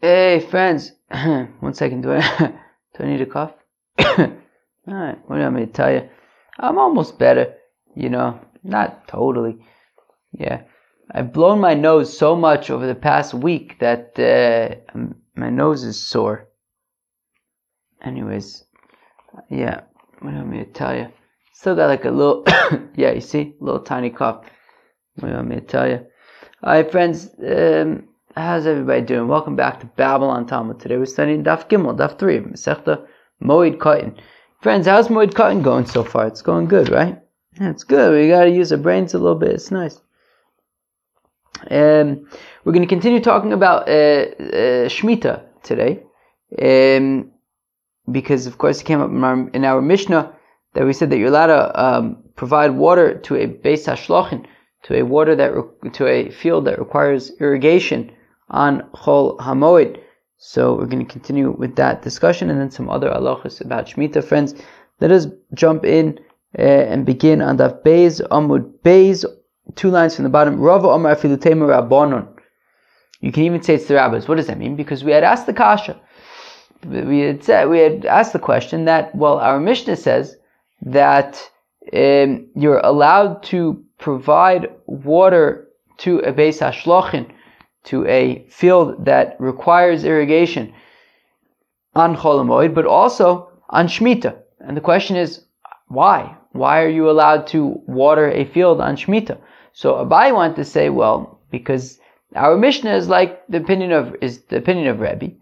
Hey, friends. One second. Do I, do I need a cough? All right. What do you want me to tell you? I'm almost better. You know, not totally. Yeah. I've blown my nose so much over the past week that uh, my nose is sore. Anyways, yeah. What do you want me to tell you? Still got like a little, yeah, you see? Little tiny cough. What do you want me to tell you? All right, friends. Um, How's everybody doing? Welcome back to Babylon Talmud. Today we're studying Daf Gimel, Daf 3 of Masechta Moed Katan. Friends, how's Moed Katan going so far? It's going good, right? Yeah, it's good. We gotta use our brains a little bit. It's nice. Um, we're going to continue talking about uh, uh, Shemitah today. Um, because, of course, it came up in our, in our Mishnah that we said that you're allowed to um, provide water to a Beis HaShlochin, to a water that, re- to a field that requires irrigation on Chol Hamoed. So we're going to continue with that discussion and then some other halachas about Shemitah. Friends, let us jump in uh, and begin on Daf Beis Amud Beis, two lines from the bottom. Rava Amar Afilutema Rabbanon. You can even say it's the rabbis. What does that mean? Because we had asked the kasha. We had said we had asked the question that well, our Mishnah says that um, you're allowed to provide water to a Beis Hashlochin to a field that requires irrigation on Cholamoid, but also on Shemitah. And the question is, why? Why are you allowed to water a field on Shemitah? So Abai wanted to say, well, because our Mishnah is like the opinion of is the opinion of Rebbe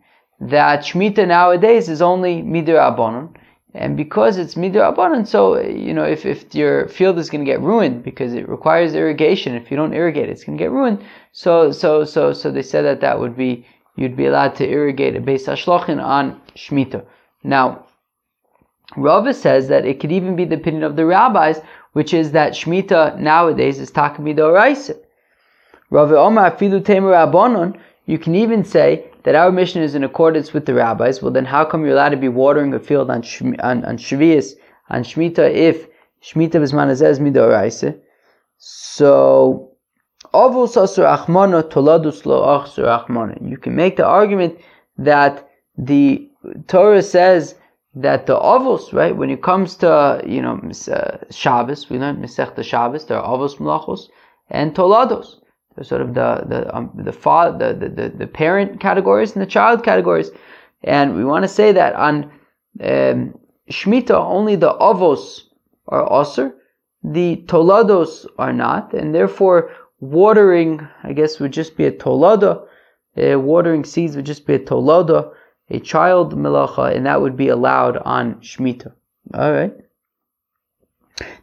that Shemitah nowadays is only Midir Abonon, and because it's midra abanon, so you know if, if your field is going to get ruined because it requires irrigation, if you don't irrigate, it's going to get ruined. So so so so they said that that would be you'd be allowed to irrigate a beis hashlochin on shmita. Now, Rava says that it could even be the opinion of the rabbis, which is that shmita nowadays is raisa. Rava Omar filu temer abonon. You can even say that our Mishnah is in accordance with the rabbis, well then how come you're allowed to be watering a field on on, on Shavias, on Shemitah, if Shemitah Bisman Azez Midoraise? So, avul sasur achmana toladus lo achsur achmana. you can make the argument that the Torah says that the avos, right, when it comes to, you know, Shabbos, we learned Masechta Shabbos, there are avos malachos and tolados the sort of the the um, the, father, the, the, the parent categories and the child categories, and we want to say that on um, only the avos are osir, the tolados are not, and therefore watering, I guess, would just be a tolada. Uh, watering seeds would just be a tolada, a child melacha, and that would be allowed on shmita. All right.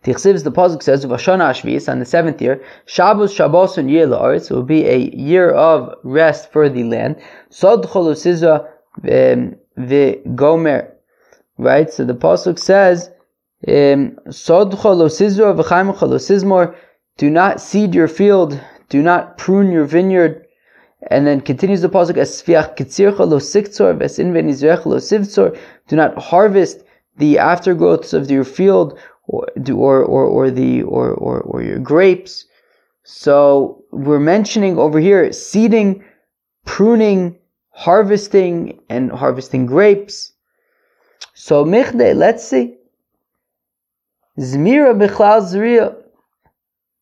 The Pasuk says, Vashana Ashvis, on the seventh year, Shabbos Shabbos and Yeh La'aretz, will be a year of rest for the land. Sod Cholosizra V'Gomer, right? So the Pasuk says, um, Sod Cholosizra V'chaim Cholosizmor, do not seed your field, do not prune your vineyard, and then continues the pasuk as sfiach kitzircha lo siktzor vesin venizrech lo sivtzor. Do not harvest the aftergrowths of your field or or or, or the or, or or your grapes. So we're mentioning over here seeding, pruning, harvesting, and harvesting grapes. So michde, let's see. Zmira bichlal zriya.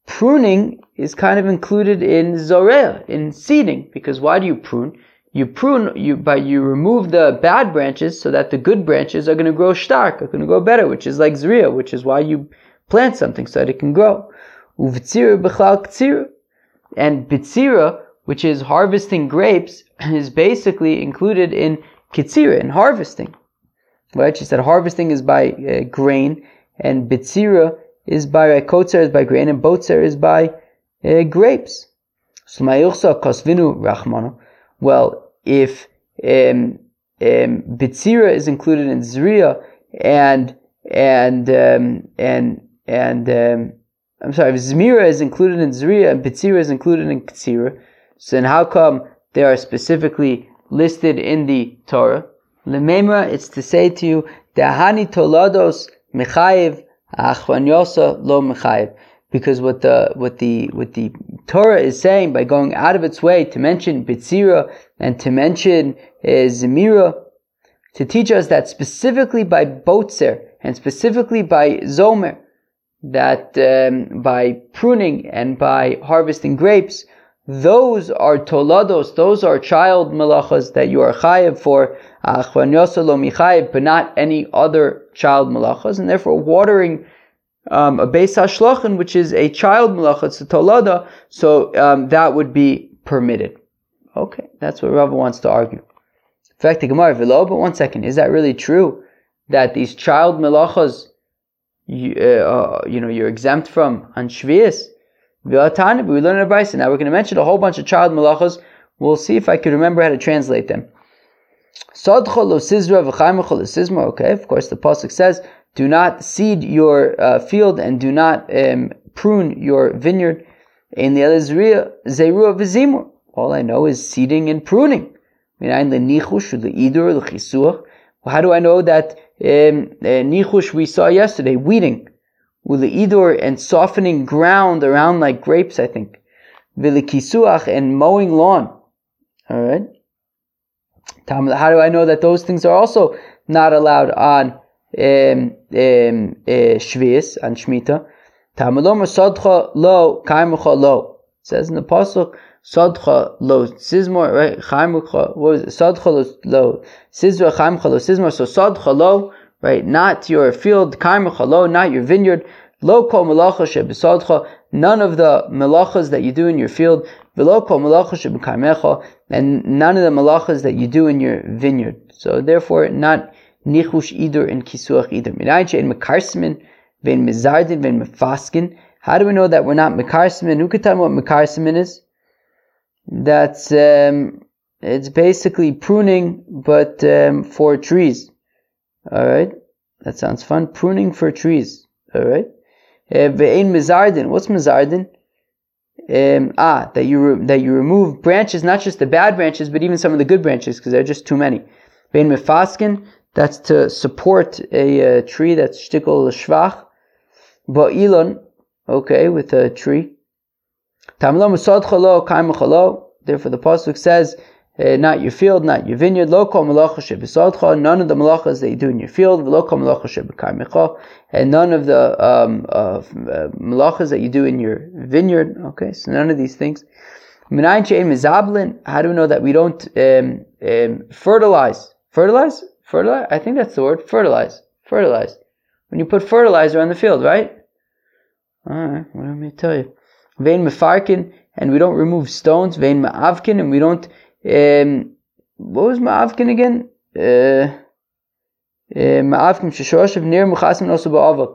Pruning is kind of included in zorea, in seeding, because why do you prune? You prune, you, by you remove the bad branches so that the good branches are going to grow stark, are going to grow better, which is like zriya, which is why you plant something so that it can grow. And bitzira, which is harvesting grapes, is basically included in kitsira, in harvesting. Right? She said harvesting is by uh, grain, and bitzira is by uh, kotzer is by grain, and botzer is by uh, grapes. rachmano. Well, if um, um, Bitsira is included in Zriya and and um, and and um, I'm sorry, if Zmira is included in Zriya and Bitsira is included in Ktsira, so then how come they are specifically listed in the Torah? Lememra, it's to say to you, Dahani tolados mechayev achvanyosa lo mechayev. Because what the what the what the Torah is saying by going out of its way to mention Bitzira and to mention uh, Zemira, to teach us that specifically by Botzer and specifically by Zomer, that um, by pruning and by harvesting grapes, those are tolados, those are child malachas that you are chayiv for, but not any other child malachas, and therefore watering um, a beis hashlachin, which is a child malacha, it's a tolada, so um, that would be permitted. Okay, that's what Rava wants to argue. In fact, the Gemara Vilo, but one second, is that really true that these child malachas, you, uh, uh, you know, you're exempt from on Shvius? We learn a Bryson. Now we're going to mention a whole bunch of child malachas. We'll see if I can remember how to translate them. Okay, of course the pasuk says do not seed your uh, field and do not um, prune your vineyard. In the zerua v'zimur. All I know is seeding and pruning. How do I know that um, nichush we saw yesterday, weeding, with the idur and softening ground around like grapes, I think, v'likisuach and mowing lawn. All right. How do I know that those things are also not allowed on um, Shvius and Shemitah. Tamalom Sadcha lo Kaimucha lo. says in the pasuk Sadcha lo Sizmor right Chaimucha what was it? Sadcha lo Sizra Chaimucha lo Sizmor. So Sadcha lo right not your field Kaimucha lo not your vineyard. Lo kol malacha shebesadcha none of the malachas that you do in your field velo kol malacha shebekaimecha and none of the malachas that you do in your vineyard. So therefore not nichush idur and kisuach in mekarsimin, mizardin, vein mefaskin. How do we know that we're not mekarsimin? Who could tell me what mekarsimin is? That's, um, it's basically pruning, but um, for trees. Alright? That sounds fun. Pruning for trees. Alright? Uh, vein mizardin. What's mizardin? Um, ah, that you re- that you remove branches, not just the bad branches, but even some of the good branches, because there are just too many. Vein mefaskin, that's to support a, a tree that's shtickle shvach. Ba'ilon, okay, with a tree. Therefore, the pasuk says, uh, not your field, not your vineyard. None of the malachas that you do in your field. And none of the um, uh, malachas that you do in your vineyard. Okay, so none of these things. How do we know that we don't um, um, fertilize? Fertilize? Fertilize? I think that's the word. Fertilize. Fertilize. When you put fertilizer on the field, right? Alright, what am I to tell you? Vein mefarkin, and we don't remove stones. Vein ma'avkin, and we don't, um, what was ma'avkin again? Uh, uh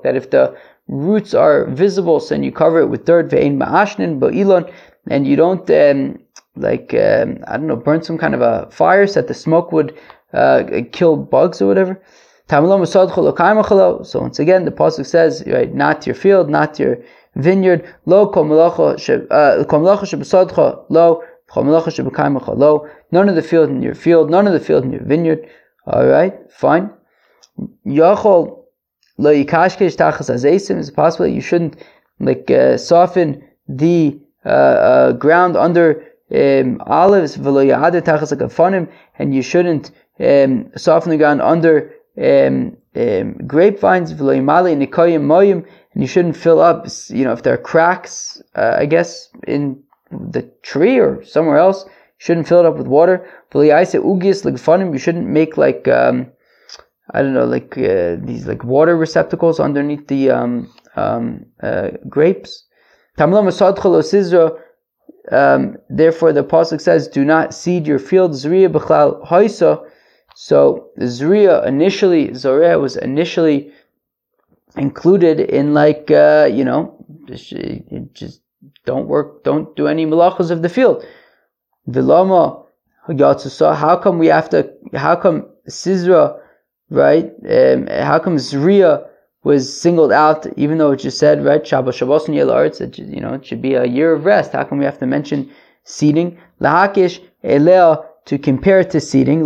That if the roots are visible, so then you cover it with dirt. Vein ma'ashnin ba'ilon, and you don't, um, like, um, I don't know, burn some kind of a fire so that the smoke would uh, kill bugs or whatever. So once again, the pasuk says, right, not your field, not your vineyard. Uh, lo. None of the field in your field, none of the field in your vineyard. All right, fine. Yachol lo yikashkesh tachas azesim. Is possible you shouldn't like uh, soften the uh, uh, ground under um, olives, and you shouldn't um, ground under um, um, grapevines, and you shouldn't fill up, you know, if there are cracks, uh, I guess, in the tree or somewhere else, you shouldn't fill it up with water. You shouldn't make like, um, I don't know, like uh, these like water receptacles underneath the um, um, uh, grapes. Um, therefore, the pasuk says, "Do not seed your field." So Zriya initially, Zorea was initially included in like, uh, you know, just don't work, don't do any malachas of the field. Vilama Yatsusa, how come we have to, how come Sizra, right? Um, how come Zriya was singled out, even though it just said, right, Shabbat Shabbos and you know, it should be a year of rest. How come we have to mention seeding? Lahakish, Elea, to compare it to seeding.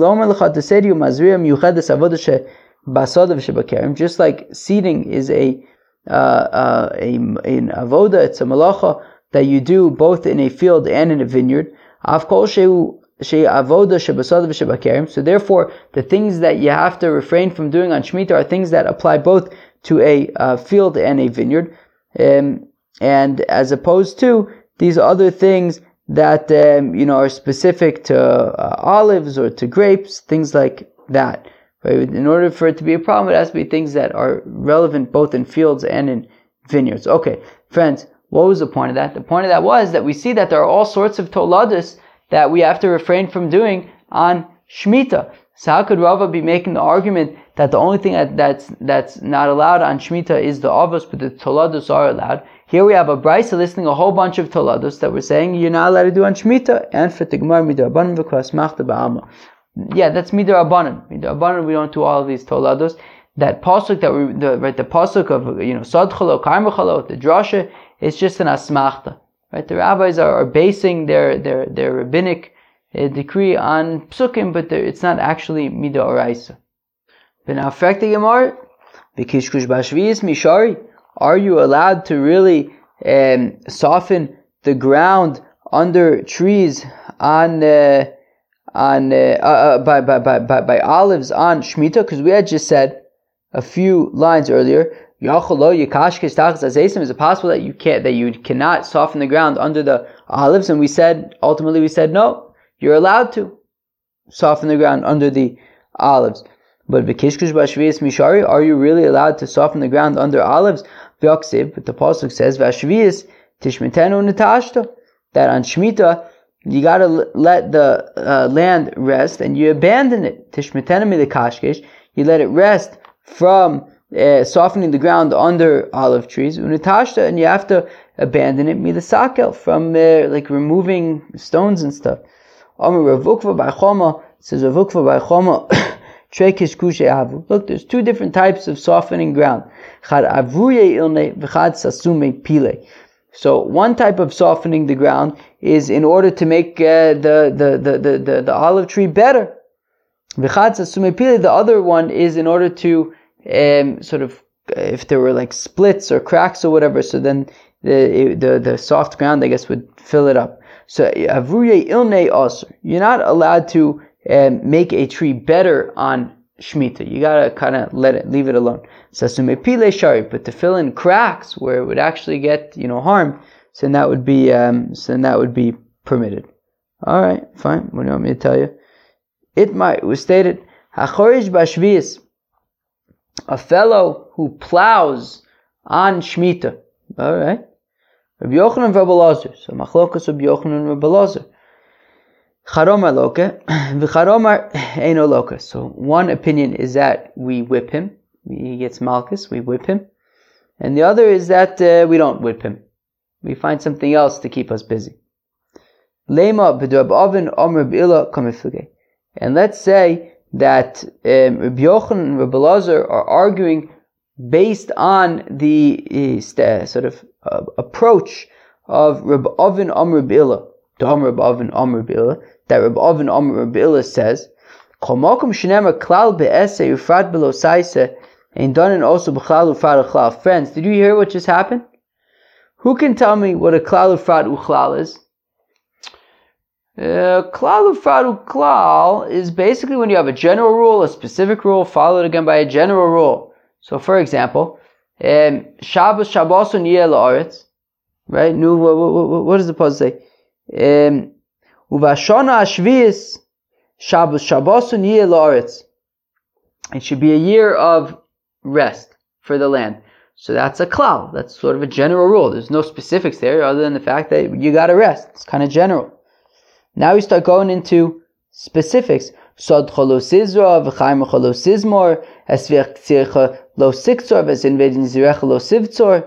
Just like seeding is a uh, uh, a, in avoda, it's a malacha that you do both in a field and in a vineyard. So therefore, the things that you have to refrain from doing on Shemitah are things that apply both to a uh, field and a vineyard. Um, and as opposed to these other things that um, you know are specific to uh, olives or to grapes, things like that. Right? In order for it to be a problem, it has to be things that are relevant both in fields and in vineyards. Okay, friends, what was the point of that? The point of that was that we see that there are all sorts of toladus that we have to refrain from doing on Shemitah. So how could Rava be making the argument that the only thing that, that's that's not allowed on Shemitah is the avos, but the toladus are allowed? Here we have a brisa listing a whole bunch of toladus that we're saying you're not allowed to do on Shemitah, and for Tigmar midabanim v'kras machta ba'alma yeah, that's midrabanan. Midrabanan, we don't do all of these tolados. That pasuk that we, the, right, the pasuk of, you know, sadchalo, karmachalo, the drasha, it's just an asmachta. Right? The rabbis are, are basing their, their, their rabbinic uh, decree on psukim, but it's not actually midah now, fact the Gemara, bashviyis mishari, are you allowed to really um, soften the ground under trees on, uh, on uh, uh, uh, by, by, by, by, by olives on Shemitah, because we had just said a few lines earlier. Is it possible that you can't that you cannot soften the ground under the olives? And we said ultimately we said no, you're allowed to soften the ground under the olives. But v'kishkush b'ashviyas mishari, are you really allowed to soften the ground under olives? V'yaksiv, but the pasuk says v'ashviyas tishmitenu natashta that on Shemitah you got to let the uh, land rest and you abandon it. Tishmetenami the kashkesh. You let it rest from uh, softening the ground under olive trees. Unatashta, and you have to abandon it. Midasakel from uh, like removing stones and stuff. Amr Ravukva by Choma says Ravukva by Choma. Look, there's two different types of softening ground. So one type of softening the ground is in order to make uh, the, the, the, the, the, the, olive tree better. The other one is in order to um, sort of, if there were like splits or cracks or whatever, so then the, the, the soft ground, I guess, would fill it up. So avruye ilne also. You're not allowed to um, make a tree better on Shemitah. You gotta kind of let it, leave it alone. Sasume shari, but to fill in cracks where it would actually get, you know, harm, so then that would be, um, so then that would be permitted. All right, fine. What do you want me to tell you? It might was stated, Hachorish bashvias, a fellow who plows on Shemitah. All right. Rabbi Yochanan and Rabbi Lazar. So machlokas Rabbi Yochanan and Rabbi Lazar. Charomar loka, v'charomar eino loka. So one opinion is that we whip him, he gets malchus, we whip him, and the other is that uh, we don't whip him. We find something else to keep us busy. Lema b'drab oven omer b'ila kamiflige. And let's say that um, Rabbi Yochanan and Rabbi Lazar are arguing based on the uh, sort of uh, approach of Rabbi Oven Omer B'ila, Omer Oven Omer B'ila, that Omer Rabbi says, Chomokum shenema klal be'ese ufrat below saise, and done also b'chlal ufrat uchlal. Friends, did you hear what just happened? Who can tell me what a klal ufrat uchlal is? Uh, klal ufrat uchlal is basically when you have a general rule, a specific rule, followed again by a general rule. So, for example, um, Shabbos Shabbos on right? Nu, what, what, what does the post say? Uvashona Ashvius Shabbos Shabbosun Yeh. It should be a year of rest for the land. So that's a klal. That's sort of a general rule. There's no specifics there other than the fact that you gotta rest. It's kind of general. Now we start going into specifics. Sod cholo sizra, v'chaim cholo sizmor, tzircha lo siktzor, v'zinvedin zirecha lo sivtzor.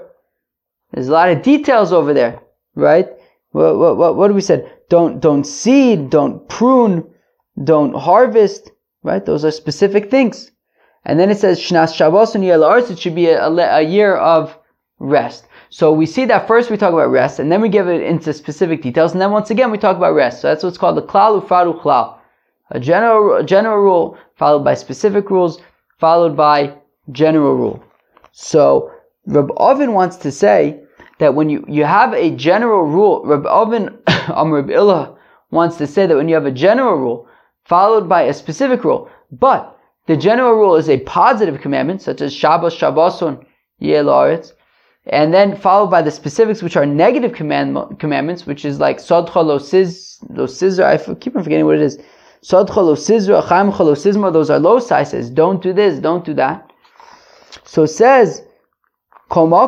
There's a lot of details over there, right? What, what, what, we said? Don't, don't seed, don't prune, don't harvest, right? Those are specific things. And then it says, Shnas Shabbos and it should be a, a, year of rest. So we see that first we talk about rest, and then we give it into specific details, and then once again we talk about rest. So that's what's called the klal ufradu klal. A general, a general rule followed by specific rules, followed by general rule. So Rab Oven wants to say that when you, you have a general rule, Rab Oven, um, Rab Illah wants to say that when you have a general rule followed by a specific rule, but the general rule is a positive commandment, such as Shabbos, Shabboson, Yeh and then followed by the specifics, which are negative command, commandments, which is like Sodcha lo siz, lo sizra, I keep on forgetting what it is. Sodcha lo sizra, Chaimcha lo sizma, those are low says, don't do this, don't do that. So it says, klal.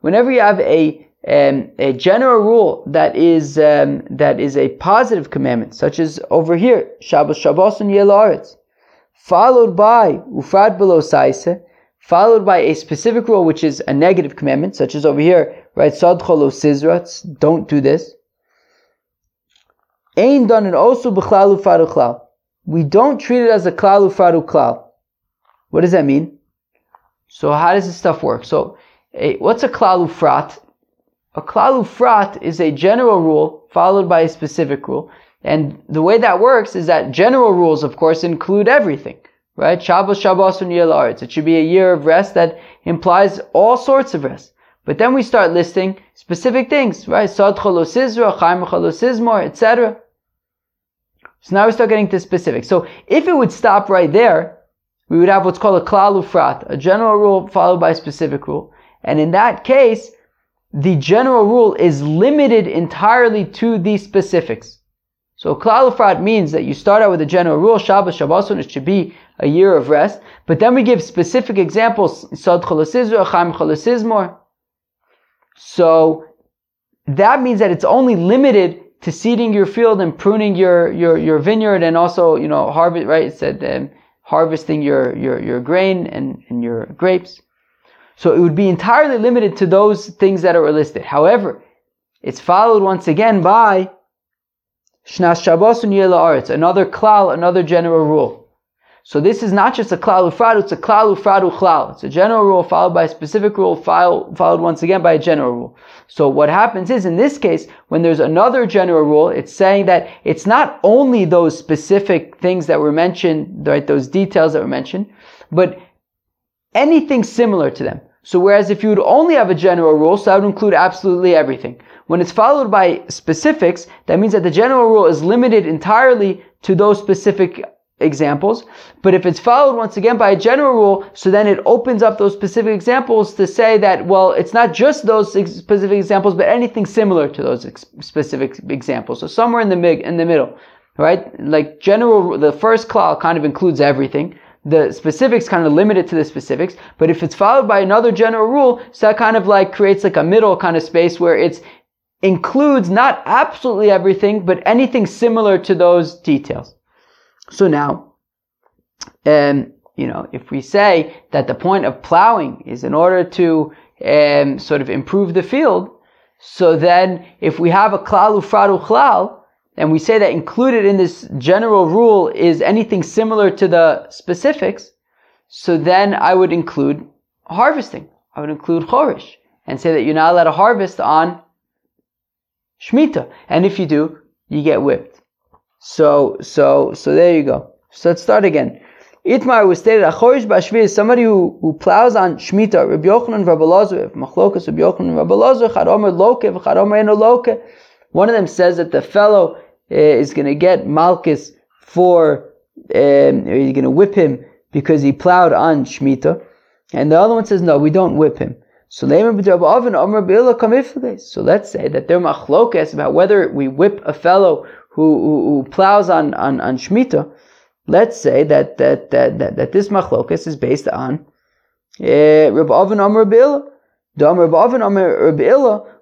Whenever you have a um, a general rule that is um, that is a positive commandment, such as over here, Shabbos Shabbos and Yelaretz, followed by ufrat below saise, followed by a specific rule which is a negative commandment, such as over here, right? Sadcholo sizratz, don't do this. Ain done and also faru We don't treat it as a klalu faru klal. What does that mean? So how does this stuff work? So, a, what's a klalu frat? A klalu frat is a general rule followed by a specific rule. And the way that works is that general rules, of course, include everything, right? Shabbos, Shabbos, and Yelaretz. It should be a year of rest that implies all sorts of rest. But then we start listing specific things, right? Sad cholosizra, chaim cholosizmor, etc. So now we start getting to specifics. So if it would stop right there, we would have what's called a klal a general rule followed by a specific rule. And in that case, the general rule is limited entirely to the specifics. So klal means that you start out with a general rule, Shabbos, Shabbosun, it should be a year of rest, but then we give specific examples, Sod Cholosizra, Chaim Cholosizmor. So that means that it's only limited to seeding your field and pruning your, your, your vineyard and also, you know, harvest, right? It said, um, harvesting your, your, your grain and, and your grapes. So it would be entirely limited to those things that are listed. However, it's followed once again by Shnas Shabbos Aretz, another klal, another general rule. So this is not just a klal ufradu, it's a klal ufradu klal. It's a general rule followed by a specific rule, followed once again by a general rule. So what happens is, in this case, when there's another general rule, it's saying that it's not only those specific things that were mentioned, right, those details that were mentioned, but anything similar to them. So whereas if you would only have a general rule, so that would include absolutely everything. When it's followed by specifics, that means that the general rule is limited entirely to those specific examples. But if it's followed once again by a general rule, so then it opens up those specific examples to say that, well, it's not just those specific examples, but anything similar to those ex- specific examples. So somewhere in the mig, in the middle, right? Like general, the first klal kind of includes everything. The specifics kind of limited to the specifics, but if it's followed by another general rule, so that kind of like creates like a middle kind of space where it's includes not absolutely everything, but anything similar to those details. So now, um, you know, if we say that the point of plowing is in order to um, sort of improve the field, so then if we have a klal ufradu klal, and we say that included in this general rule is anything similar to the specifics, so then I would include harvesting. I would include chorish and say that you're not allowed to harvest on shmita. And if you do, you get whipped. So, so, so there you go. So let's start again. Itmar was stated, Achorish Bashvi is somebody who, who plows on Shemitah, Rabbi Yochanan, Rabbi Lazar, if Machlokas, Rabbi Yochanan, Rabbi Lazar, Charomer Loke, Charomer Eno Loke. One of them says that the fellow uh, is going to get Malchus for, um, he's going to whip him because he plowed on Shemitah. And the other one says, no, we don't whip him. So So let's say that they're machlokas about whether we whip a fellow who, who, who plows on, on, on Shemitah, let's say that, that, that, that, this machlokas is based on eh, Rabbi Avin Amr Rabbi Amr Rabbi Avin Amr Rabbi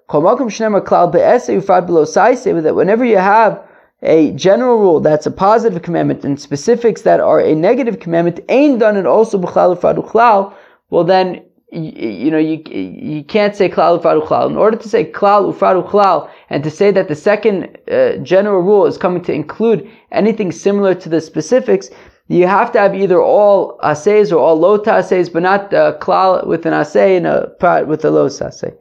Komakum Shnemer Klal Be'ese Ufad Below Saise, that whenever you have a general rule that's a positive commandment and specifics that are a negative commandment ain't done it also b'chlal well then you, know, you, you can't say klal ufradu klal. In order to say klal ufradu klal and to say that the second uh, general rule is coming to include anything similar to the specifics, you have to have either all assays or all lota assays, but not uh, klal with an assay and a prat with a los assay.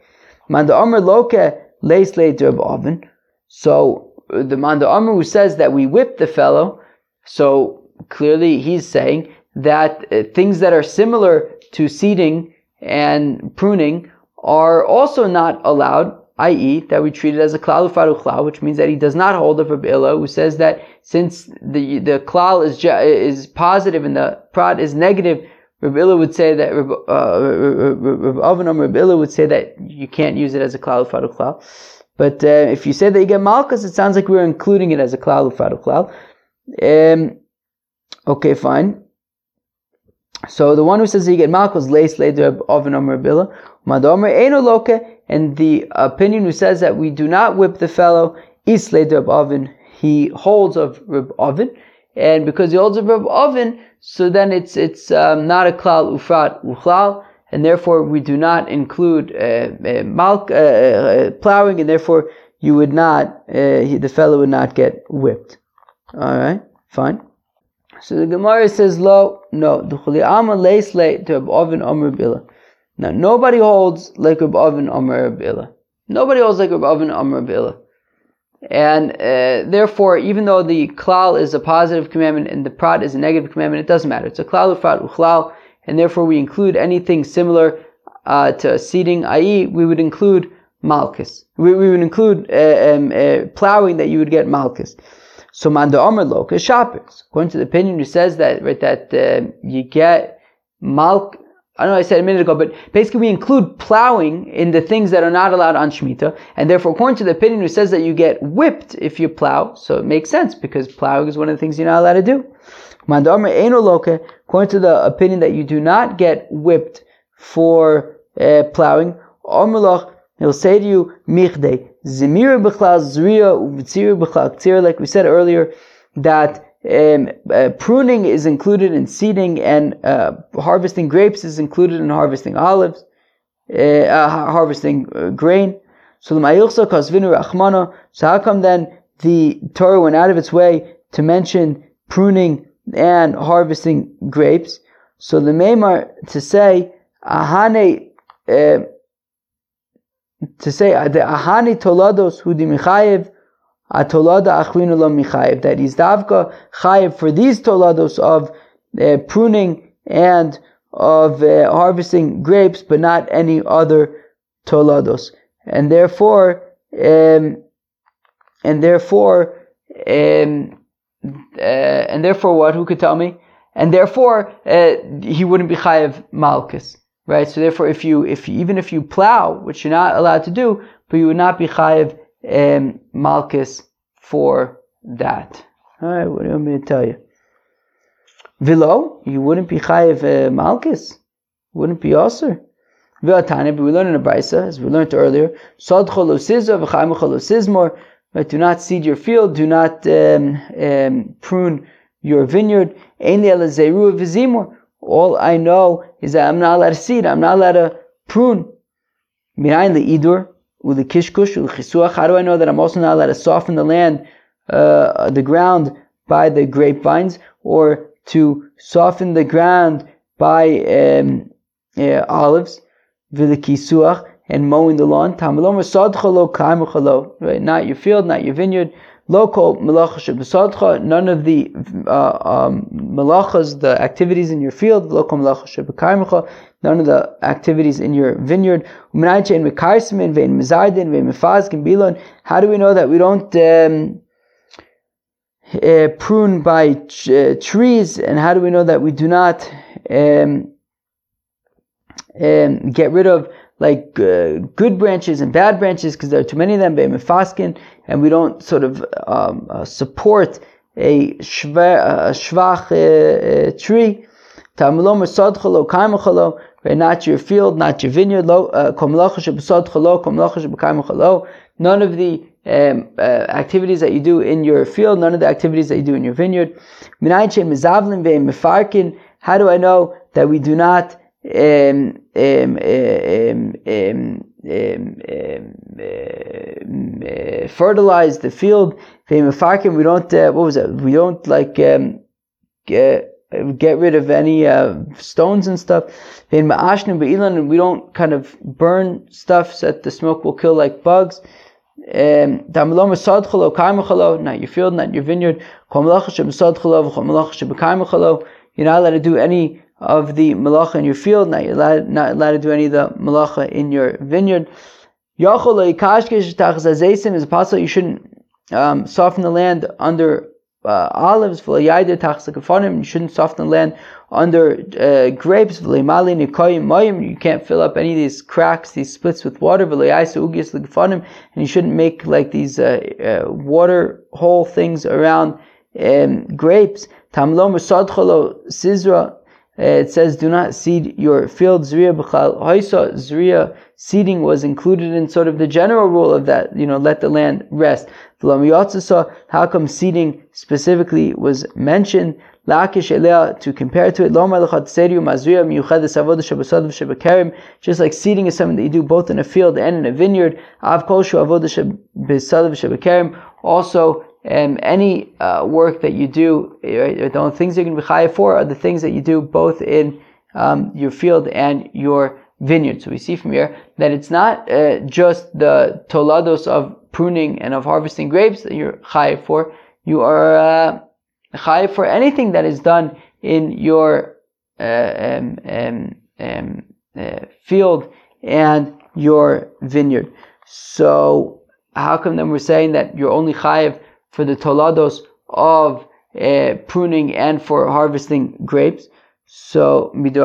Manda Omer loke leis le oven. So the Manda Omer who says that we whip the fellow, so clearly he's saying that uh, things that are similar to seeding and pruning are also not allowed, i.e., that we treat it as a klal ufaru which means that he does not hold of Rabbi who says that since the the klal is is positive and the prod is negative, Rabbi would say that Rabbi uh, would say that you can't use it as a klal ufaru. But uh, if you say that you get malchus, it sounds like we're including it as a klal ufaru. Um, okay, fine. So the one who says that you get malchus lace later Avanam Rabbi Illa. And the opinion who says that we do not whip the fellow is later oven. He holds of Reb Oven, and because he holds of Reb Oven, so then it's it's um, not a klal ufrat uchlal, and therefore we do not include uh, uh, malk, uh, uh plowing, and therefore you would not uh, he, the fellow would not get whipped. All right, fine. So the Gemara says, "Lo, no, duchuli ama leis le to Oven omer bila." Now, nobody holds like Reb Oven Omer Reb Nobody holds like Reb Oven Omer Reb And uh, therefore, even though the klal is a positive commandment and the prat is a negative commandment, it doesn't matter. It's a klal ufrat uchlal, and therefore we include anything similar uh, to seeding, i.e., we would include malchus. We, we would include uh, um, uh, plowing that you would get malchus. So manda omer loka shapis. According to the opinion who says that right that uh, you get malch I know I said a minute ago, but basically we include plowing in the things that are not allowed on Shemitah, and therefore according to the opinion who says that you get whipped if you plow, so it makes sense because plowing is one of the things you're not allowed to do. According to the opinion that you do not get whipped for uh, plowing, he'll say to you, Michdei, Zemir b'chlal zriya u'v'tzir b'chlal like we said earlier, that um, uh, pruning is included in seeding, and uh, harvesting grapes is included in harvesting olives, uh, uh harvesting uh, grain. So the Ma'ilsa kasvinu rachmana. So how come then the Torah went out of its way to mention pruning and harvesting grapes? So the Maimar to say ahane uh, to say the ahane tolados hudimichayev Atolada achrinu lo michayev. That is davka chayev for these tolados of uh, pruning and of uh, harvesting grapes, but not any other tolados. And therefore, um, and therefore, um, uh, and therefore, what? Who could tell me? And therefore, uh, he wouldn't be chayev malchus, right? So therefore, if you, if you, even if you plow, which you're not allowed to do, but you would not be chayev um, Malchus for that. Alright, what do you want me to tell you? Vilo, you wouldn't be Chayiv uh, Malchus. Wouldn't be Osir. Vilatane, but we learned in a Brisa, as we learned earlier, Sod do not seed your field, do not um, um, prune your vineyard. All I know is that I'm not allowed to seed, I'm not allowed to prune. Mirayin idur Uli kishkush, uli chisuach. How do I know that I'm also not allowed to soften the land, uh, the ground by the grapevines, or to soften the ground by um, uh, olives? Vili kisuach and mowing the lawn. Right, not your field, not your vineyard. Local malacha none of the uh, um, malachas, the activities in your field. Local none of the activities in your vineyard. How do we know that we don't um, uh, prune by uh, trees, and how do we know that we do not um, um, get rid of like uh, good branches and bad branches because there are too many of them, and we don't sort of um, uh, support a, shvach uh, uh, tree not your field, not your vineyard. Uh, none of the um, uh, activities that you do in your field, none of the activities that you do in your vineyard. How do I know that we do not uh, fertilize the field? We don't. Uh, what was it? We don't like. Um, get rid of any uh, stones and stuff. We don't kind of burn stuff so that the smoke will kill like bugs. Um, not your field, not your vineyard. You You're not allowed to do any of the malacha in your field. Not you're allowed, not allowed to do any of the malacha in your vineyard. is possible you shouldn't um, soften the land under uh, olives. You shouldn't soften the land under uh, grapes. You can't fill up any of these cracks, these splits with water. And you shouldn't make like these uh, uh, water hole things around um, grapes. Uh, it says, "Do not seed your field." Zriya b'chal hoisa. Zriya seeding was included in sort of the general rule of that. You know, let the land rest. How come seeding specifically was mentioned? To compare to it. Just like seeding is something that you do both in a field and in a vineyard. Also, um, any uh, work that you do, right, the things you're going to be chayav for are the things that you do both in um, your field and your vineyard. So we see from here that it's not uh, just the tolados of pruning and of harvesting grapes that you're chayav for. You are uh, chayav for anything that is done in your uh, um, um, um, uh, field and your vineyard. So how come then we're saying that you're only chayav for the tolados of uh, pruning and for harvesting grapes. So this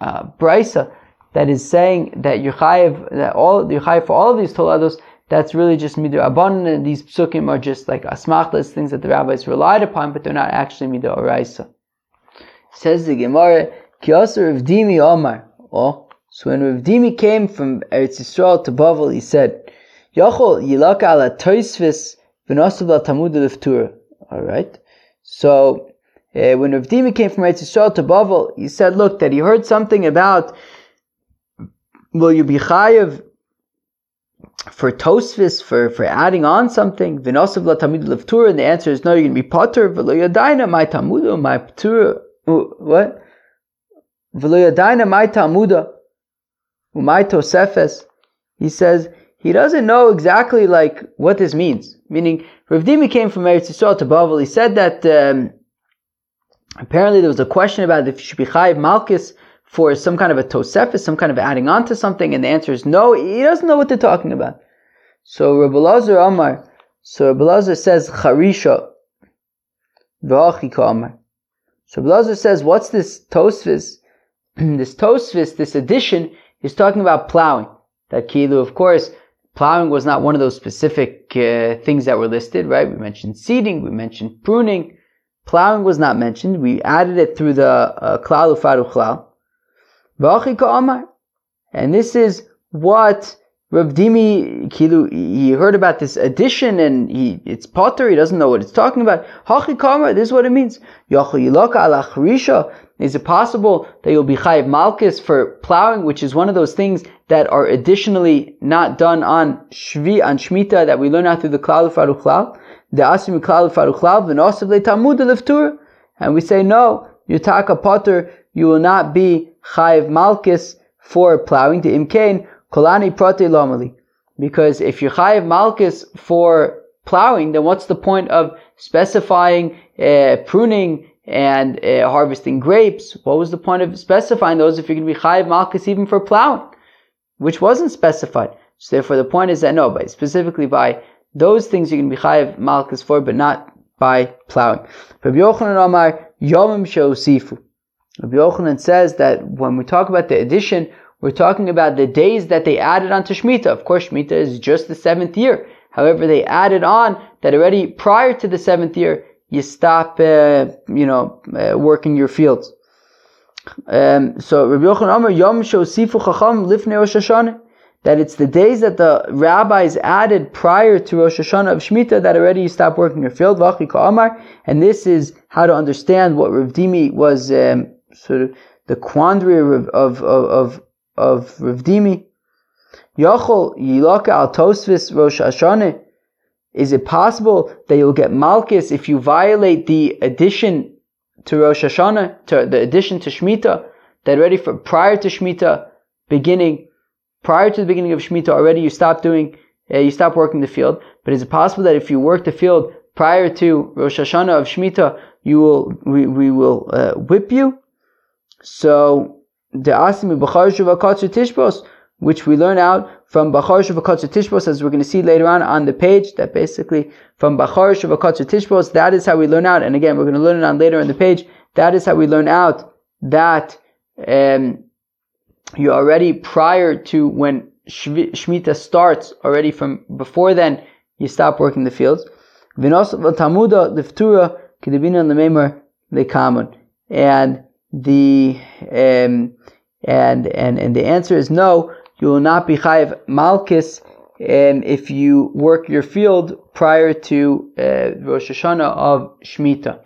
uh, brisa that is saying that you're that all you're for all of these tolados, that's really just and these psukim are just like asmachtas, things that the rabbis relied upon, but they're not actually midur oraisa. Says the Gemara, Kiyasar Rav Omar. Oh, so when Rav Dimi came from Eretz Yisrael to Bavel, he said, Yachol yilak ala toisvis v'nosav leftura. All right. So uh, when Rav Dimi came from Eretz Yisrael to Bavel, he said, look, that he heard something about will you be chayiv for tosvis for for adding on something v'nosav tamud leftura, and the answer is no, you're going to be potter v'lo yadaina my tamuda my ptura what v'lo yadaina my tosefes. He says he doesn't know exactly like what this means. Meaning, Rav Dimi came from Eretz Yisrael to Bavel. He said that um, apparently there was a question about if you should be chayiv malchus for some kind of a tosefis, some kind of adding on to something, and the answer is no. He doesn't know what they're talking about. So Rabbi Lazar Amar, so Rabbi Lazar says charisha v'achika Amar. So Rabbi Lazar says, what's this tosfis? this tosfis, this addition, is talking about plowing. That kilu, of course, Plowing was not one of those specific uh, things that were listed, right? We mentioned seeding, we mentioned pruning. Plowing was not mentioned. We added it through the uh, klal ufaru klal. And this is what Rav Dimi, Kilu, he heard about this addition and he, it's potter, he doesn't know what it's talking about. Hachi this is what it means. Is it possible that you'll be chayiv malchus for plowing, which is one of those things that are additionally not done on shvi on shmita that we learn out through the klal faruchlal? The asim klal faruchlal v'nosav le'tamud leftur, and we say no, you yutaka potter, you will not be chayiv malchus for plowing to imkain kolani prote lomali, because if you're chayiv malchus for plowing, then what's the point of specifying uh, pruning and uh, harvesting grapes, what was the point of specifying those if you're going to be chayiv malchus even for plowing, which wasn't specified? So therefore, the point is that no, but specifically by those things you can be chayiv malchus for, but not by plowing. Rabbi Yochanan Amar Yomim Sheosifu. Rabbi Yochanan says that when we talk about the addition, we're talking about the days that they added onto Shemitah. Of course, Shemitah is just the seventh year. However, they added on that already prior to the seventh year, you stop, uh, you know, uh, working your fields. Um, so Rabbi Yochanan Amar Yom Shosifu Chacham Lifnei Rosh Hashanah that it's the days that the rabbis added prior to Rosh Hashanah of Shemitah that already you stop working your field. And this is how to understand what Rav Dimi was um, sort of the quandary of of of of, Rav Dimi. Yochol Yilaka al Tosvis Rosh Hashanah is it possible that you'll get Malchus if you violate the addition to Rosh Hashanah, to the addition to Shemitah, that already for prior to Shemitah beginning, prior to the beginning of Shemitah already you stop doing, uh, you stop working the field. But is it possible that if you work the field prior to Rosh Hashanah of Shemitah, you will we, we will uh, whip you. So the asimi b'char tishbos, which we learn out from b'char shuvakatsu tishbos, as we're going to see later on on the page. That basically from b'char shuvakatsu tishbos, that is how we learn out. And again, we're going to learn it on later on the page. That is how we learn out that um, you already prior to when Shemitah starts, already from before then, you stop working the fields. And the um, and and and the answer is no. You will not be chayiv malchus um, if you work your field prior to uh, Rosh Hashanah of Shemitah,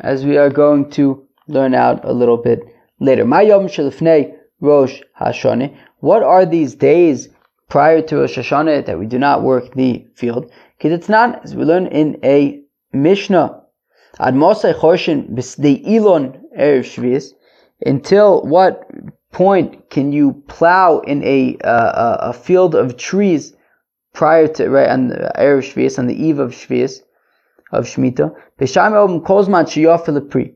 as we are going to learn out a little bit later. Mayom shelifnei Rosh Hashanah. What are these days prior to Rosh Hashanah that we do not work the field? Because it's not, as we learn in a Mishnah, Ad Mosai Chorshin Ilon Erev Shvius, until what point can you plow in a, uh, a field of trees prior to, right, on the Erev on the eve of Shvius, of Shemitah? B'sham Obim Kozman Shiyofel Pri.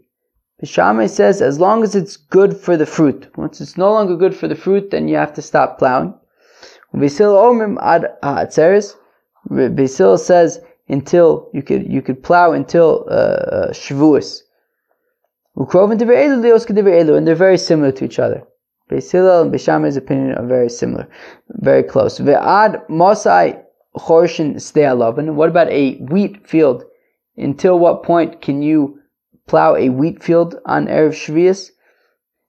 Bishamai says as long as it's good for the fruit. Once it's no longer good for the fruit, then you have to stop plowing. Basil omim ad ha'atzeres. Basil says until you could you could plow until uh, uh Shavuos. And they're very similar to each other. Basil and Bishamai's opinion are very similar, very close. Ve'ad mosai chorshin stay What about a wheat field? Until what point can you plow a wheat field on Erev Shvius.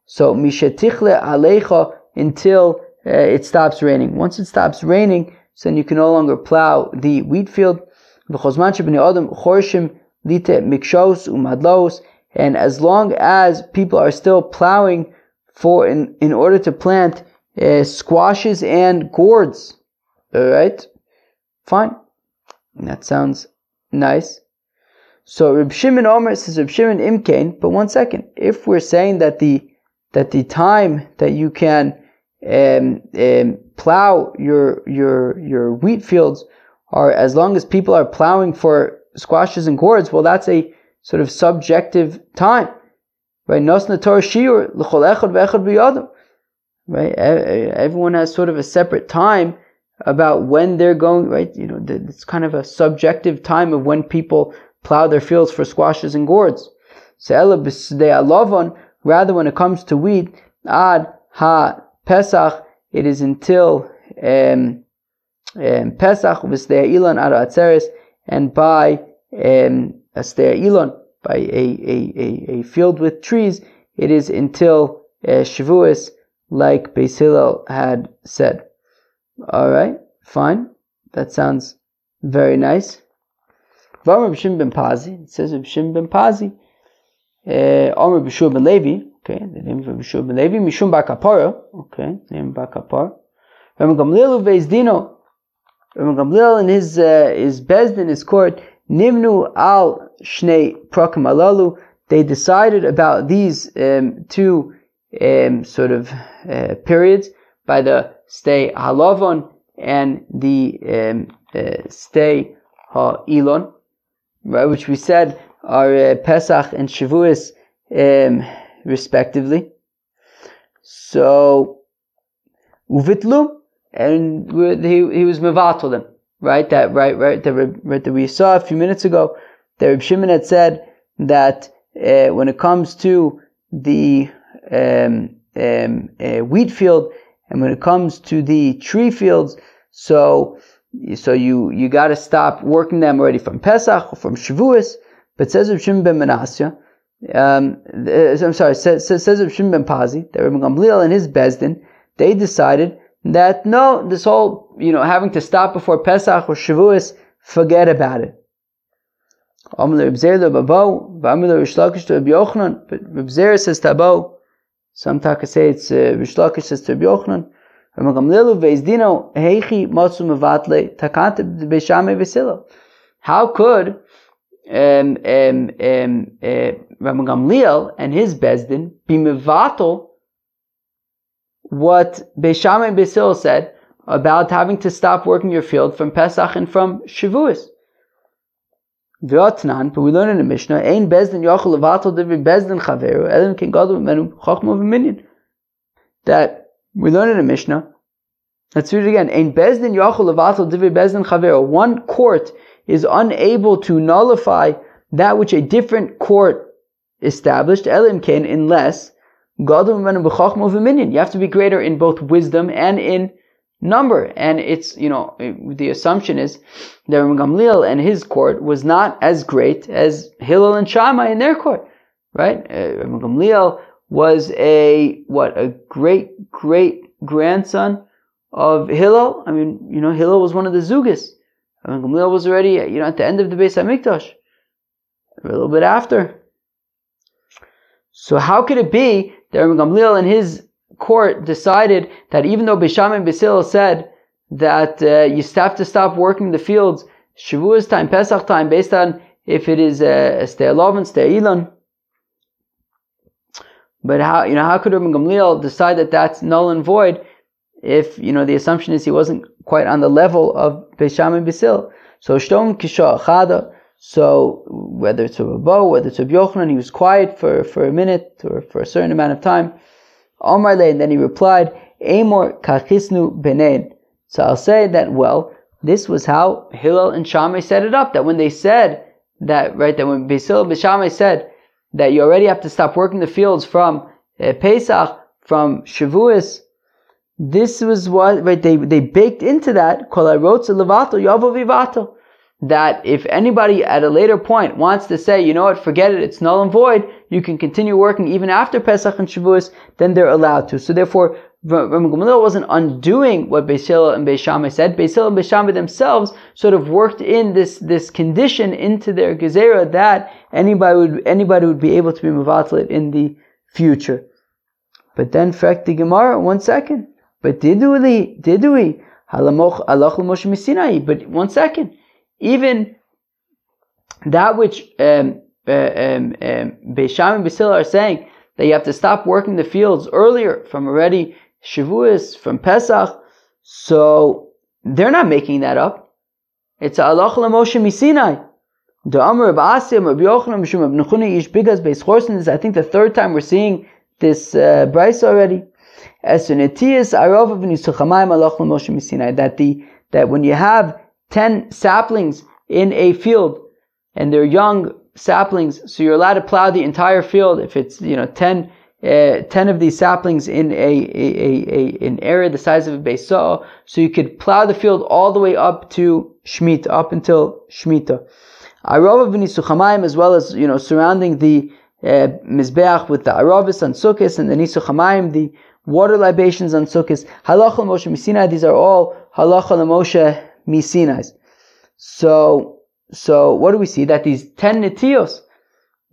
So, mishetichle alecha until uh, it stops raining. Once it stops raining, so then you can no longer plow the wheat field. And as long as people are still plowing for in, in order to plant uh, squashes and gourds, all right, fine. That sounds nice. So Reb Shimon Omer says Reb Shimon Imkain, but one second. If we're saying that the that the time that you can um, um, plow your your your wheat fields are as long as people are plowing for squashes and gourds, well, that's a sort of subjective time, right? Nosna Torah shiur l'chol echad ve'echad b'yadam, right? Everyone has sort of a separate time about when they're going, right? You know, it's kind of a subjective time of when people plow their fields for squashes and gourds. So Ella Bisda Lovon, rather, when it comes to wheat, ad ha pesach, it is until um, um, Pesach v'sdei ilan ad atzeres, and by um, a ilon, by a, a, a, a, field with trees, it is until uh, Shavuos, like Beis Hillel had said. All right, fine. That sounds very nice. V'amr b'shim ben Pazi, it says b'shim ben Pazi, Omer b'shur ben Levi, okay, the name of b'shur ben Levi, Mishum bar Kapara, okay, name bar Kapara. Rabbi Gamliel uveis dino, Rabbi Gamliel in his, uh, his beis din, his court, Nimnu al shnei prakim alalu, they decided about these um, two um, sort of uh, periods by the stay halavon and the um, uh, stay ha'ilon right, which we said are uh, Pesach and Shavuos um, respectively. So uvitlu, and he he was mevatel right? That right, right, that, right, that we saw a few minutes ago. That Reb Shimon had said that uh, when it comes to the um, um, uh, wheat field and when it comes to the tree fields, so so you you got to stop working them already from Pesach or from Shavuos. But says of Shimon ben Menasya, um, I'm sorry, says, says of Shimon ben Pazi that Rabbi Gamliel and his Beis Din, they decided that no, this whole you know having to stop before Pesach or Shavuos, forget about it. Says to Abo, some Taka say it's uh, Reish Lakish says to Yochanan, how could um, um, um, uh, Gamliel and his Beis Din be mevatel what Beishamai and Beisil said about having to stop working your field from Pesach and from Shavuos? V'atnan, but we learn in the Mishnah, Ein beis din yochel levatel divi beis din chaveru, elim ken gadol menu chachma v'minyan. That we learn in the Mishnah, let's read it again, Ein beis din yochel levatel divi beis din chaveru. One court is unable to nullify that which a different court established, elim ken, unless gadol menu b'chachma v'minyan. You have to be greater in both wisdom and in number. And it's, you know, the assumption is that Gamliel and his court was not as great as Hillel and Shammai in their court, right? Uh, Gamliel was a, what, a great, great grandson of Hillel. I mean, you know, Hillel was one of the Zugis. Gamliel was already, you know, at the end of the Beis HaMikdash. A little bit after. So how could it be that Gamliel and his court decided that even though Bisham and Basil said that uh, you have to stop working the fields Shavuos time, Pesach time, based on if it is a uh, Ste'elov and Ste'ilan. But how, you know, how could Rabbi Gamliel decide that that's null and void if, you know, the assumption is he wasn't quite on the level of Bisham and Basil? So Shtom Kisha Chada, so whether it's a Rabbo, whether it's a Yochanan, he was quiet for, for a minute or for a certain amount of time. Omar and then he replied, Amor kachisnu benein. So I'll say that, well, this was how Hillel and Shammai set it up, that when they said that, right, that when Basil and Shammai said that you already have to stop working the fields from uh, Pesach, from Shavuos, this was what, right, they, they baked into that, kol levato, yavo vivato, that if anybody at a later point wants to say, you know what, forget it, it's null and void, you can continue working even after Pesach and Shavuos, then they're allowed to. So therefore, Rabbi Gamaliel wasn't undoing what Beis Hillel and Beis Shammai said. Beis Hillel and Beis Shammai themselves sort of worked in this, this condition into their gezerah that anybody would, anybody would be able to be mevatlet in the future. But then, fact the Gemara, one second. But did we, did we? But one second even that which um, um, and Basil are saying that you have to stop working the fields earlier from already Shavuos, from Pesach, so they're not making that up. It's Allah Moshe Misinai. The Amr of Asim, Rabbi Yochanan, Mishum Ish Bigas, Beis is, I think, the third time we're seeing this uh, Bryce already. As Sunetias, Arov of Nisuchamayim, Allah Moshe that the, that when you have 10 saplings in a field and they're young saplings, so you're allowed to plow the entire field if it's, you know, 10, uh, 10 of these saplings in a, a, a, an area the size of a saw, so you could plow the field all the way up to Shemitah, up until Shemitah. Arava v'nisuchamayim, as well as, you know, surrounding the uh, Mizbeach with the Aravis on Sukkot and the Nisuchamayim, the water libations on Sukkot. Halacha Moshe Misina, these are all Halacha Moshe misinais. So, so what do we see? That these ten netios,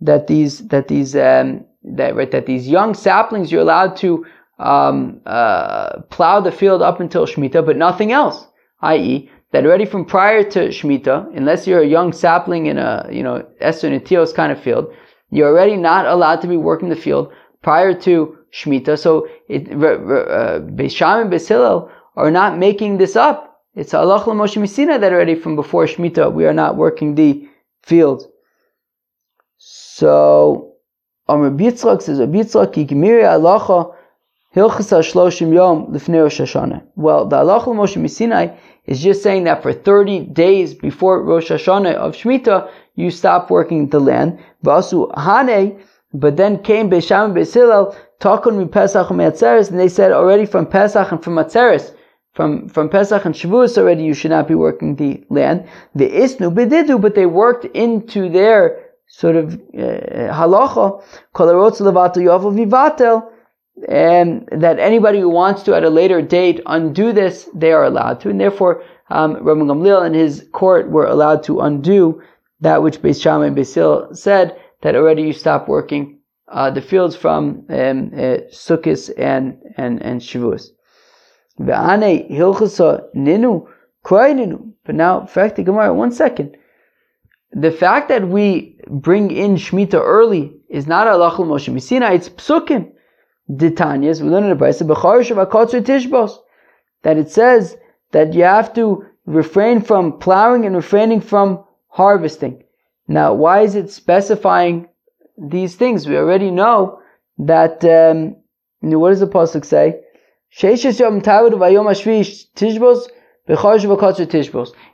that these, that these, um, that right, that these young saplings you're allowed to um, uh, plow the field up until Shemitah, but nothing else. I.e., that already from prior to Shemitah, unless you're a young sapling in a, you know, Eser Netios kind of field, you're already not allowed to be working the field prior to Shemitah. So, it, uh, Beisham and Beis are not making this up. It's Allah Moshe Misina that already from before Shemitah we are not working the field. So, Amr Bitzrak says, Bitzrak Yigmiri Alacha Hilchasa Shloshim Yom Lifnei Rosh Hashanah. Well, the Allah Moshe Misinai is just saying that for 30 days before Rosh Hashanah of Shemitah, you stop working the land. Hane, but then came Beisham and Beisilel, Takun mi Pesach and and they said already from Pesach and from Atzeres, from, from Pesach and Shavuos already you should not be working the land. The isnu bedidu, but they worked into their sort of uh, halacha, kolarotz levato yovel vivatel, and that anybody who wants to at a later date undo this, they are allowed to, and therefore um, Rabbi Gamliel and his court were allowed to undo that which Beis Shammai and Basil said that already you stop working uh, the fields from um, uh, and and and Shavuos. Ve'ane hilchasa ninu. But now, fact the Gemara, one second. The fact that we bring in Shemitah early is not halachal Moshe Misina, it's psukim. Ditanyas, we learn in the Brisa. That it says that you have to refrain from plowing and refraining from harvesting. Now, why is it specifying these things? We already know that. Um, what does the pasuk say?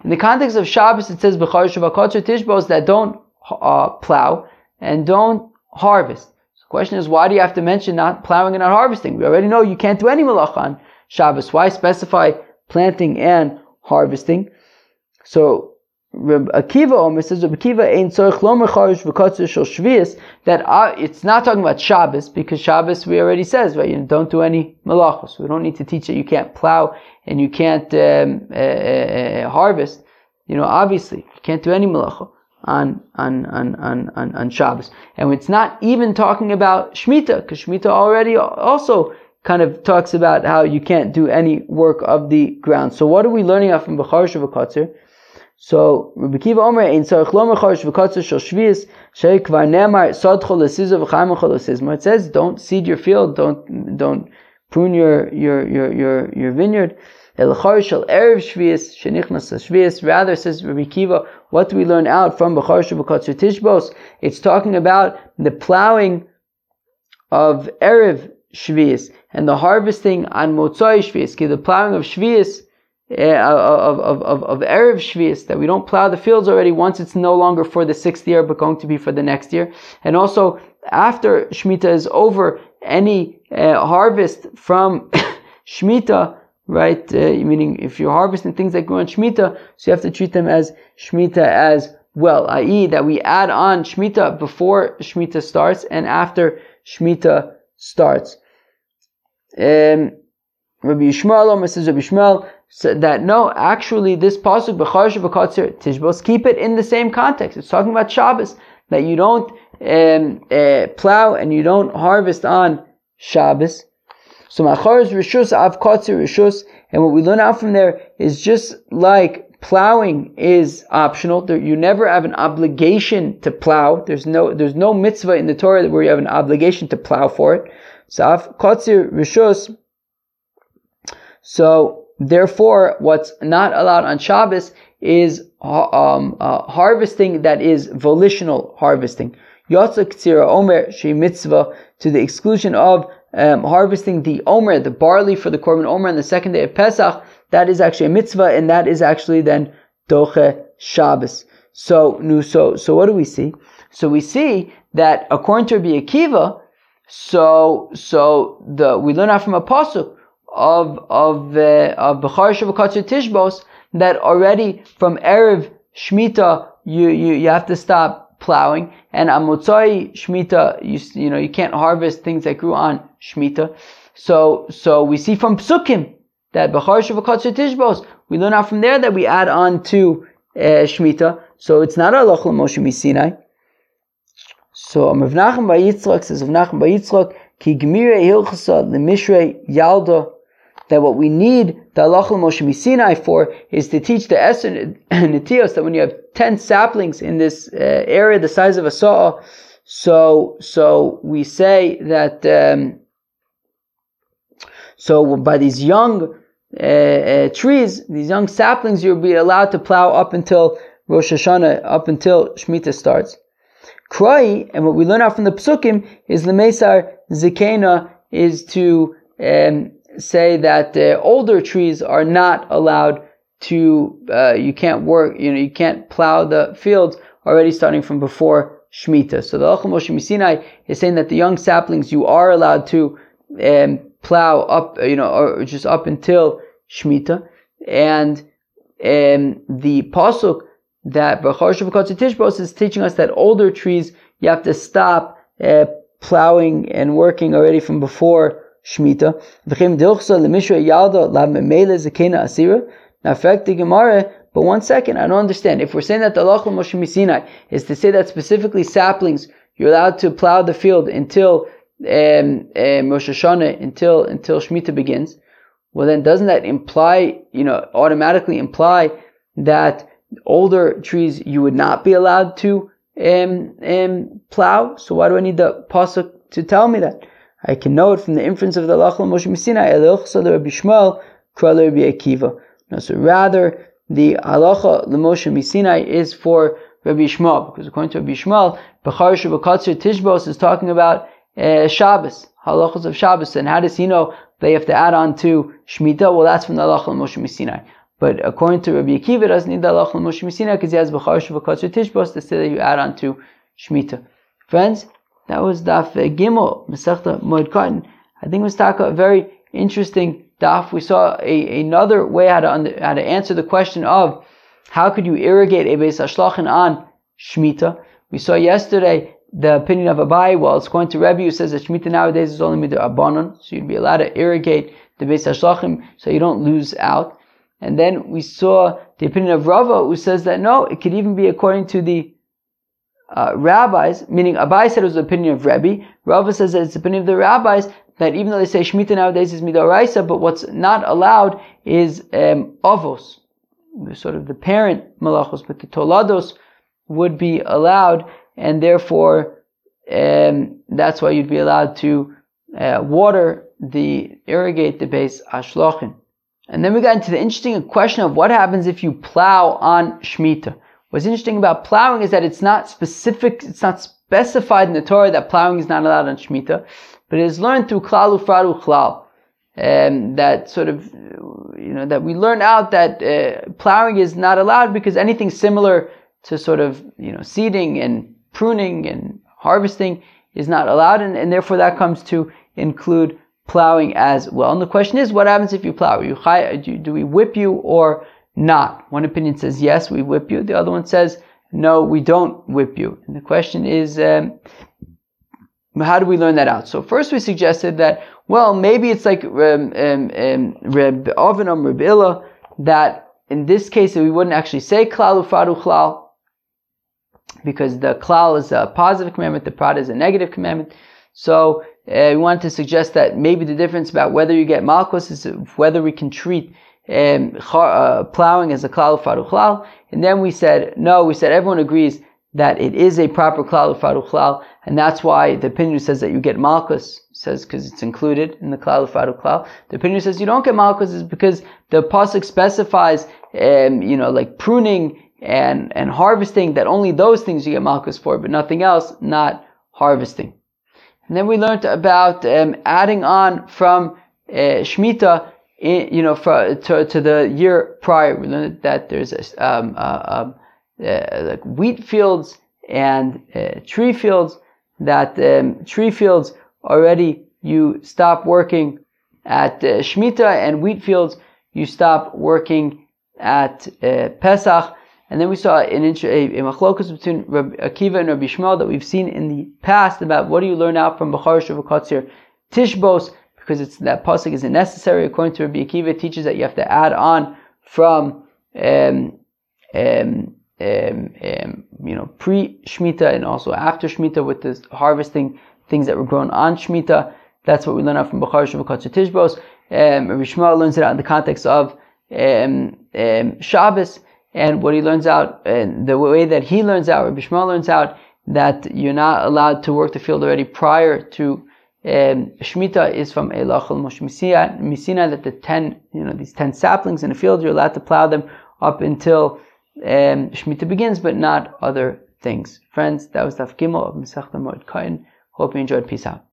In the context of Shabbos, it says tishbos that don't uh, plow and don't harvest. So the question is, why do you have to mention not plowing and not harvesting? We already know you can't do any malach on Shabbos. Why specify planting and harvesting? So Akiva says Akiva ain't tzorich lo mecharish v'kotzer shel shvius that uh, it's not talking about Shabbos because Shabbos we already says right you don't do any malachos. We don't need to teach that you can't plow and you can't um, uh, uh, harvest. You know obviously you can't do any malacha on on on on on, on Shabbos. And it's not even talking about Shemitah because Shemitah already also kind of talks about how you can't do any work of the ground. So what are we learning off from Becharish a so Rabbi Kiva Omer in Tzarech Lomer V'Kotzer Shel Shvius Nemar Lesiza V'Chaymacho Lesizma. It says, don't seed your field, don't don't prune your your your your, your vineyard. El Charish Shel Erev Shvius Shenichnas Shvius. Rather says Rabbi Kiva, what do we learn out from B'Charish V'Kotzer Tishbos? It's talking about the plowing of Erev Shvius and the harvesting on Motzoi Shvius. The plowing of Shvius of, of, of, of Erev Shvius, that we don't plow the fields already once it's no longer for the sixth year, but going to be for the next year. And also, after Shemitah is over, any uh, harvest from Shemitah, right, uh, meaning if you're harvesting things that grow on Shemitah, so you have to treat them as Shemitah as well, i.e. that we add on Shemitah before Shemitah starts and after Shemitah starts. Um, Rabbi Yishmael. Rabbi Yishmael, so that no, actually this pasuk b'charish v'katzir tishbos keep it in the same context. It's talking about Shabbos that you don't um, uh, plow and you don't harvest on Shabbos. So machar is rishus av katzir rishus, and what we learn out from there is just like plowing is optional. There, you never have an obligation to plow. There's no there's no mitzvah in the Torah where you have an obligation to plow for it. So av katzir rishus. So Therefore, what's not allowed on Shabbos is um, uh, harvesting that is volitional harvesting. Yotzak tzira omer she mitzvah to the exclusion of um, harvesting the omer, the barley for the korban omer on the second day of Pesach. That is actually a mitzvah, and that is actually then doche Shabbos. So, so, so what do we see? So we see that according to Rabbi Akiva, so, so the, we learn out from a pasuk of of uh, of Tishbos that already from erev Shmita you, you you have to stop plowing and Amotzai Shmita you you know you can't harvest things that grew on Shmita. So so we see from Psukim that Bechar Shavakatzer Tishbos we learn out from there that we add on to uh, Shmita. So it's not a Lachal Moshe Misinai. So Rav Nachum Bayitzrak says Rav Nachum Bayitzrak Ki Gmire Hilchasa Lemishre Yalda that what we need the Allah Moshe Sinai for is to teach the Eser Netios that when you have 10 saplings in this uh, area the size of a saw, so, so we say that, um, so by these young uh, uh, trees, these young saplings, you'll be allowed to plow up until Rosh Hashanah, up until Shemitah starts. Krai, and what we learn out from the Psukim is Lemesar Zikena is to um, say that uh, older trees are not allowed to, uh, you can't work, you know, you can't plow the fields already starting from before Shemitah. So the Alchim Moshe Sinai is saying that the young saplings you are allowed to um, plow up, you know, or just up until Shemitah. And um, the pasuk that Tishbos is teaching us that older trees you have to stop uh, plowing and working already from before Shemitah. V'chem dilchsa lemishra yalda la memele zekena asira. Now, fact the Gemara, but one second, I don't understand. If we're saying that the Allah Moshe Sinai is to say that specifically saplings, you're allowed to plow the field until um, um, Hashanah, until until Shemitah begins. Well, then doesn't that imply, you know, automatically imply that older trees you would not be allowed to um, um, plow? So why do I need the pasuk to tell me that? I can know it from the inference of the Lachal Moshe Messina, Elochsa the Rabbi Yishmael, Krala Rabbi Akiva. No, so rather, the halacha Moshe Sinai is for Rabbi Yishmael, because according to Rabbi Yishmael, Becharish B'Katzir Tishbos is talking about uh, Shabbos, halachos of Shabbos, and how does he know they have to add on to Shemitah? Well, that's from the halacha Moshe Sinai. But according to Rabbi Akiva, it doesn't need the halacha Moshe Sinai because he has Becharish B'Katzir Tishbos to say that you add on to Shemitah. Friends, that was Daf Gimel, Masechta Moed I think it was a very interesting daf. We saw a, another way how to, under, how to answer the question of how could you irrigate a Beis Hashlachin on Shemitah. We saw yesterday the opinion of Abai, well, it's going to Rebbe who says that Shemitah nowadays is only midah abanon, so you'd be allowed to irrigate the Beis Hashlachin so you don't lose out. And then we saw the opinion of Rava who says that no, it could even be according to the uh, rabbis, meaning Abai said it was the opinion of Rebbe. Rava says that it's the opinion of the rabbis that even though they say Shemitah nowadays is midoraisa, but what's not allowed is um, avos, sort of the parent malachos, but the tolados would be allowed, and therefore um, that's why you'd be allowed to uh, water the irrigate the base ashlochin. And then we got into the interesting question of what happens if you plow on Shemitah. What's interesting about plowing is that it's not specific, it's not specified in the Torah that plowing is not allowed on Shemitah, but it is learned through Klal Ufradu Klal. Um, that sort of, you know, that we learn out that uh, plowing is not allowed because anything similar to sort of, you know, seeding and pruning and harvesting is not allowed, and, and therefore that comes to include plowing as well. And the question is, what happens if you plow? You, do we whip you or not. One opinion says yes, we whip you. The other one says no, we don't whip you. And the question is, um, how do we learn that out? So first we suggested that, well, maybe it's like um, um, um, Reb Ovenam, Reb Illa, that in this case we wouldn't actually say klal ufradu klal, because the klal is a positive commandment, the prad is a negative commandment. So uh, we wanted to suggest that maybe the difference about whether you get malchus is whether we can treat um, uh, plowing as a klal faru And then we said, no, we said everyone agrees that it is a proper klal faru and that's why the opinion says that you get malchus, says because it's included in the klal faru The opinion says you don't get malchus is because the pasuk specifies, um, you know, like pruning and, and harvesting, that only those things you get malchus for, but nothing else, not harvesting. And then we learned about um, adding on from uh, Shemitah in, you know, for, to, to the year prior, we learned that there's um, uh, uh, like wheat fields and uh, tree fields. That um, tree fields already you stop working at uh, Shemitah, and wheat fields you stop working at uh, Pesach. And then we saw an a, a machlokus between Rabbi Akiva and Rabbi Yishmael that we've seen in the past about what do you learn out from Bechar Shavakatzir Tishbos because it's that pasuk isn't necessary. According to Rabbi Akiva, it teaches that you have to add on from um, um, um, um you know pre shmita and also after shmita with the harvesting things that were grown on shmita. That's what we learn out from Bukhari Shavakot Tishbos. Um, Rabbi Yishmael learns it out in the context of um, um, Shabbos, and what he learns out, and the way that he learns out, Rabbi Yishmael learns out that you're not allowed to work the field already prior to um, Shemitah is from Elachel Moshe Misina, that the ten, you know, these ten saplings in the field, you're allowed to plow them up until um, Shemitah begins, but not other things. Friends, that was Daf Gimel of Masechta Moed Katan. Hope you enjoyed. Peace out.